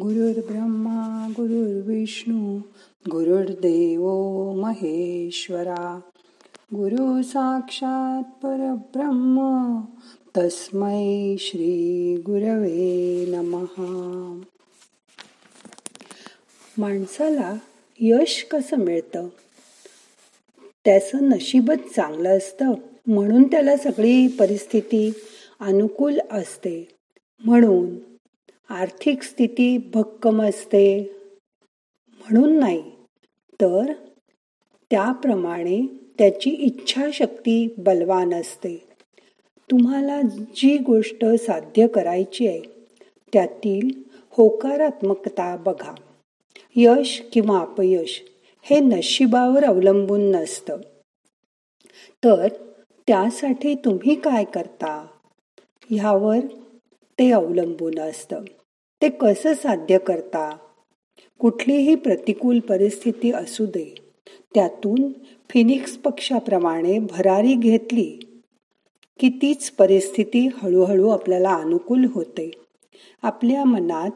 गुरुर्ब्रह्मा गुरुर्विष्णू गुरुर्देव महेश्वरा. गुरु साक्षात परब्रह्म तस्मै श्री गुरवे नमहा माणसाला यश कसं मिळतं? त्याचं नशीबच चांगलं असतं. म्हणून त्याला सगळी परिस्थिती अनुकूल असते. म्हणून आर्थिक स्थिती भक्कम असते. म्हणून नाही तर त्याप्रमाणे त्याची इच्छाशक्ती बलवान असते. तुम्हाला जी गोष्ट साध्य करायची आहे त्यातील होकारात्मकता बघा. यश किंवा अपयश हे नशिबावर अवलंबून नसतं. तर त्यासाठी तुम्ही काय करता? ह्यावर ते अवलंबून असतं. ते कसं साध्य करता? कुठलीही प्रतिकूल परिस्थिती असू दे. त्यातून फिनिक्स पक्षाप्रमाणे भरारी घेतली. की तीच परिस्थिती हळूहळू आपल्याला अनुकूल होते. आपल्या मनात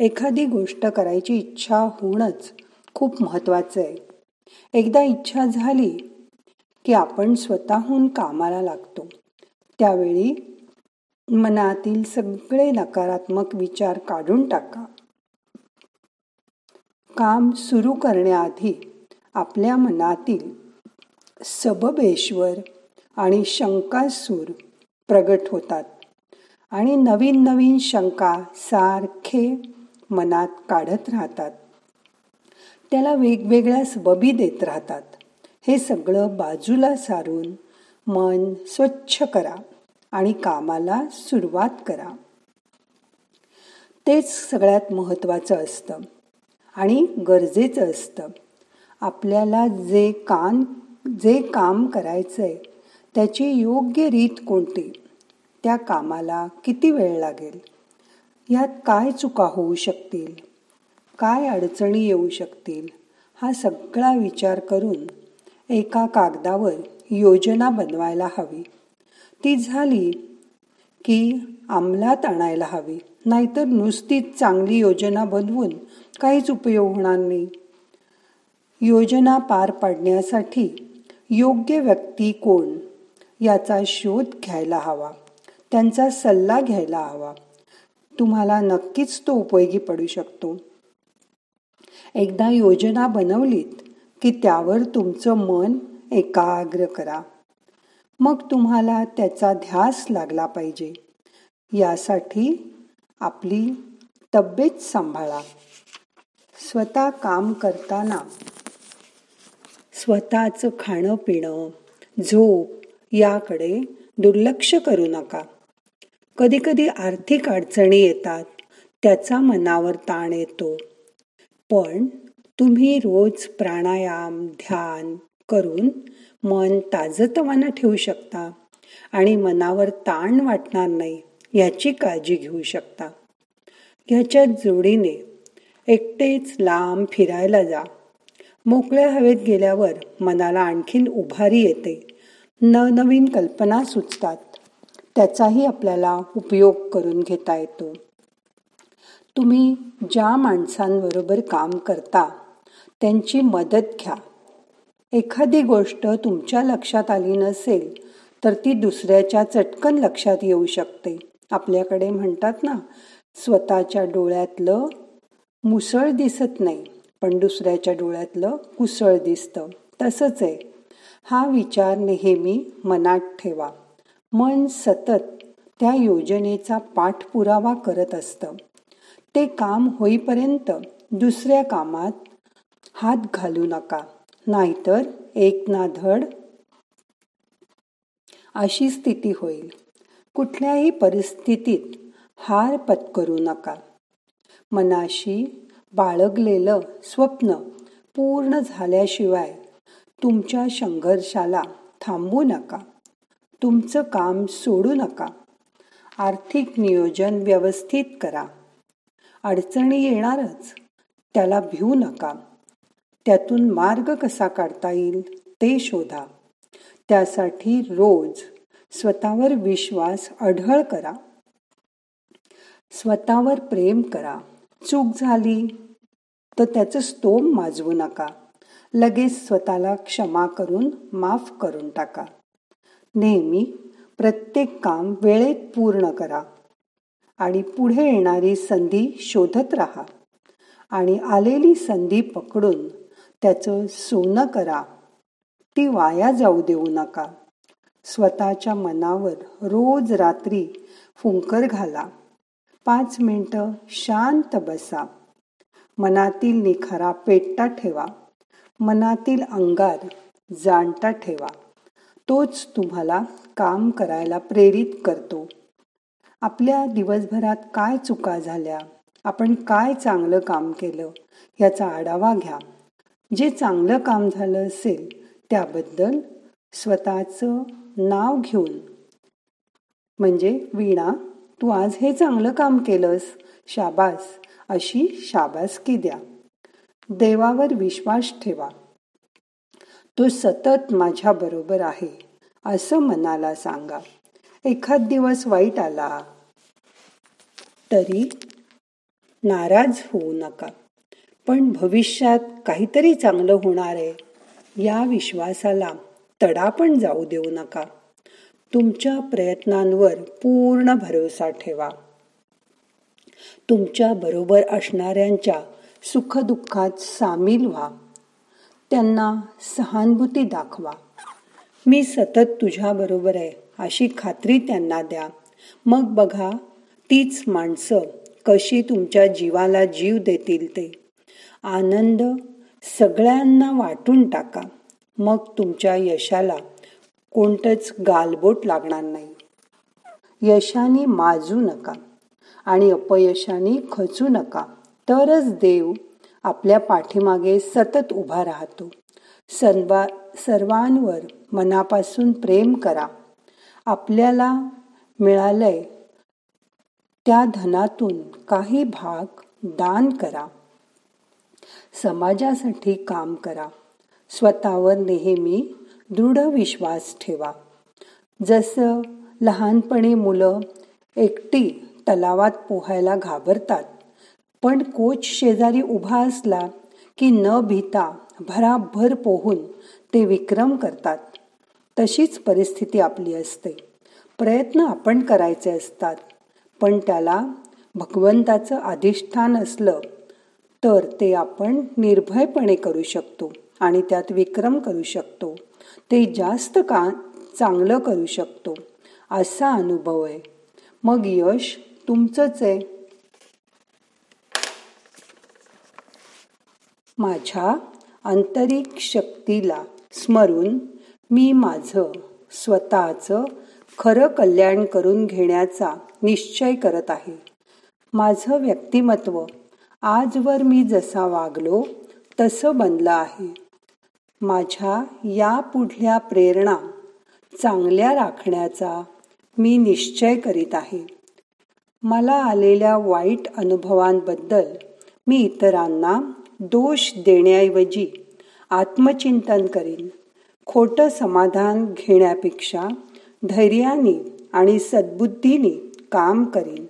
एखादी गोष्ट करायची इच्छा होणंच खूप महत्वाचं आहे. एकदा इच्छा झाली की आपण स्वतःहून कामाला लागतो. त्यावेळी मनातील सगळे नकारात्मक विचार काढून टाका. काम सुरू करण्याआधी आपल्या मनातील सबबेश्वर आणि शंकासूर प्रगट होतात आणि नवीन नवीन शंका सारखे मनात काढत राहतात. त्याला वेगवेगळ्या सबबी देत राहतात. हे सगळं बाजूला सारून मन स्वच्छ करा. आणि कामाला सुरुवात करा. तेच सगळ्यात महत्त्वाचं असतं आणि गरजेचं असतं. आपल्याला जे काम जे काम करायचं आहे त्याची योग्य रीत कोणती? त्या कामाला किती वेळ लागेल? यात काय चुका होऊ शकतील? काय अडचणी येऊ शकतील? हा सगळा विचार करून एका कागदावर योजना बनवायला हवी. ती झाली की अंमलात आणायला हवी. नाहीतर नुसतीच चांगली योजना बनवून काहीच उपयोग होणार नाही. योजना पार पाडण्यासाठी योग्य व्यक्ती कोण याचा शोध घ्यायला हवा. त्यांचा सल्ला घ्यायला हवा. तुम्हाला नक्कीच तो उपयोगी पडू शकतो. एकदा योजना बनवलीत की त्यावर तुमचं मन एकाग्र करा. मग तुम्हाला त्याचा ध्यास लागला पाहिजे. यासाठी आपली तब्येत सांभाळा. स्वतः काम करताना स्वतःचं खाणं पिणं झोप याकडे दुर्लक्ष करू नका. कधी कधी आर्थिक अडचणी येतात त्याचा मनावर ताण येतो. पण तुम्ही रोज प्राणायाम ध्यान करून मन ताजतवानं ठेवू शकता आणि मनावर ताण वाटणार नाही याची काळजी घेऊ शकता. ह्याच्या जोडीने एकटेच लांब फिरायला जा. मोकळ्या हवेत गेल्यावर मनाला आणखीन उभारी येते. नवनवीन कल्पना सुचतात. त्याचाही आपल्याला उपयोग करून घेता येतो. तुम्ही ज्या माणसांबरोबर काम करता त्यांची मदत घ्या. एखादी गोष्ट तुमच्या लक्षात आली नसेल तर ती दुसऱ्याच्या चटकन लक्षात येऊ शकते. आपल्याकडे म्हणतात ना स्वतःच्या डोळ्यातलं मुसळ दिसत नाही पण दुसऱ्याच्या डोळ्यातलं कुसळ दिसतं. तसंच आहे. हा विचार नेहमी मनात ठेवा. मन सतत त्या योजनेचा पाठपुरावा करत असतं. ते काम होईपर्यंत दुसऱ्या कामात हात घालू नका. नाहीतर एक ना धड. अशी स्थिती होईल. कुठल्याही परिस्थितीत हार पत्करू नका. मनाशी बाळगलेलं स्वप्न पूर्ण झाल्याशिवाय तुमच्या संघर्षाला थांबू नका. तुमचं काम सोडू नका. आर्थिक नियोजन व्यवस्थित करा. अडचणी येणारच. त्याला भिवू नका. त्यातून मार्ग कसा काढता येईल ते शोधा. त्यासाठी रोज स्वतःवर विश्वास अढळ करा. स्वतःवर प्रेम करा. चूक झाली तर त्याचं स्तोम माजवू नका. लगेच स्वतःला क्षमा करून माफ करून टाका. नेहमी प्रत्येक काम वेळेत पूर्ण करा आणि पुढे येणारी संधी शोधत राहा. आणि आलेली संधी पकडून त्याचं सोनं करा. ती वाया जाऊ देऊ नका. स्वतःच्या मनावर रोज रात्री फुंकर घाला. पाच मिनटं शांत बसा. मनातील निखारा पेटता ठेवा. मनातील अंगार जाणता ठेवा. तोच तुम्हाला काम करायला प्रेरित करतो. आपल्या दिवसभरात काय चुका झाल्या? आपण काय चांगलं काम केलं? याचा आढावा घ्या. जे चांगलं काम झालं असेल त्याबद्दल स्वतःचं नाव घेऊन. म्हणजे वीणा तू आज हे चांगलं काम केलंस. शाबास. अशी शाबासकी द्या. देवावर विश्वास ठेवा. तो सतत माझ्या बरोबर आहे असं मनाला सांगा. एखाद दिवस वाईट आला तरी नाराज होऊ नका. पण भविष्यात काहीतरी चांगलं होणार आहे. या विश्वासाला तडा पण जाऊ देऊ नका. तुमच्या प्रयत्नांवर पूर्ण भरोसा ठेवा. तुमच्या बरोबर असणाऱ्यांच्या सुखदुःखात सामील व्हा. त्यांना सहानुभूती दाखवा. मी सतत तुझ्याबरोबर आहे अशी खात्री त्यांना द्या. मग बघा तीच माणसं कशी तुमच्या जीवाला जीव देतील ते. आनंद सगळ्यांना वाटून टाका. मग तुमच्या यशाला कोणतंच गालबोट लागणार नाही. यशाने माजू नका आणि अपयशाने खचू नका. तरच देव आपल्या पाठीमागे सतत उभा राहतो. सर्वा सर्वांवर मनापासून प्रेम करा. आपल्याला मिळालंय त्या धनातून काही भाग दान करा. समाजासाठी काम करा. स्वतःवर नेहमी दृढ विश्वास ठेवा. जसं लहानपणी मुलं एकटी तलावात पोहायला घाबरतात पण कोच शेजारी उभा असला की न भीता भराभर पोहून ते विक्रम करतात. तशीच परिस्थिती आपली असते. प्रयत्न आपण करायचे असतात पण त्याला भगवंताचं अधिष्ठान असलं तर ते आपण निर्भयपणे करू शकतो आणि त्यात विक्रम करू शकतो. ते जास्त का चांगलं करू शकतो? असा अनुभव आहे. मग यश तुमचंच आहे. माझ्या आंतरिक शक्तीला स्मरून मी माझं स्वतःचं खरं कल्याण करून घेण्याचा निश्चय करत आहे. माझं व्यक्तिमत्व आजवर मी जसा वागलो तसं बनलं आहे. माझ्या या पुढल्या प्रेरणा चांगल्या राखण्याचा मी निश्चय करीत आहे. मला आलेल्या वाईट अनुभवांबद्दल मी इतरांना दोष देण्याऐवजी आत्मचिंतन करीन. खोटं समाधान घेण्यापेक्षा धैर्याने आणि सद्बुद्धीने काम करीन.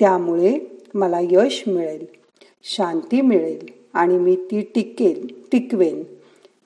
त्यामुळे मला यश मिळेल. शांती मिळेल आणि मी ती टिकेल टिकवेन.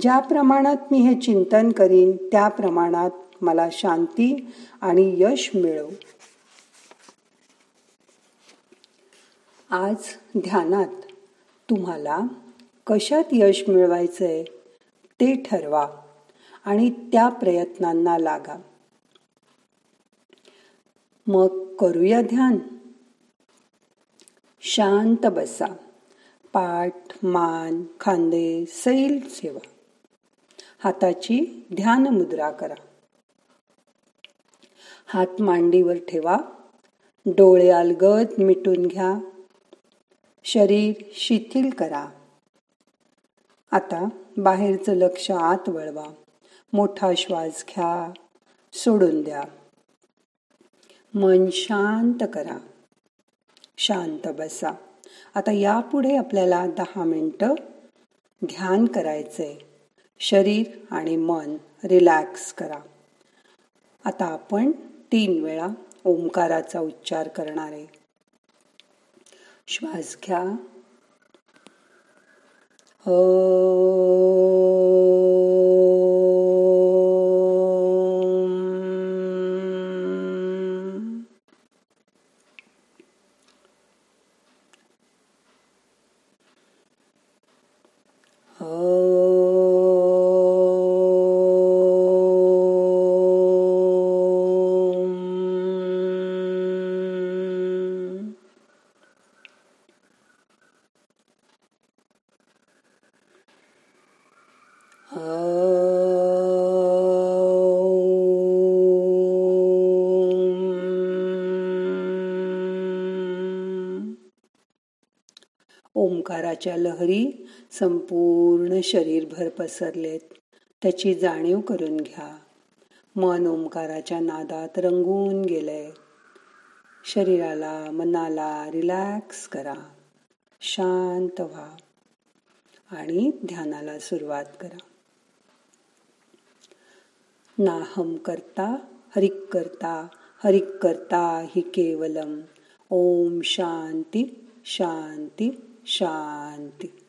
ज्या प्रमाणात मी हे चिंतन करीन त्या प्रमाणात मला शांती आणि यश मिळव आज ध्यानात तुम्हाला कशात यश मिळवायचंय ते ठरवा आणि त्या प्रयत्नांना लागा. मग करूया ध्यान. शांत बसा. पाठ मान खांदे सैल ठेवा हाताची ध्यान मुद्रा करा. हात मांडीवर ठेवा. डोळे अलगद मिटून घ्या. शरीर शिथिल करा. आता बाहेरचं लक्ष आत वळवा. मोठा श्वास घ्या. सोडून द्या. मन शांत करा. शांत बसा. आता यापुढे आपल्याला दहा मिनटं ध्यान करायचंय. शरीर आणि मन रिलॅक्स करा. आता आपण तीन वेळा ओंकाराचा उच्चार करणार आहे. श्वास घ्या. ओंकाराच्या लहरी संपूर्ण शरीरभर पसरलेत. त्याची जाणीव करून घ्या. मन ओंकाराच्या नादात रंगून गेलंय. शरीराला मनाला रिलॅक्स करा. शांत व्हा. आणि ध्यानाला सुरुवात करा. नाहम करता हरिक करता हरिक करता हि केवलम. ओम शांती शांती. शांती.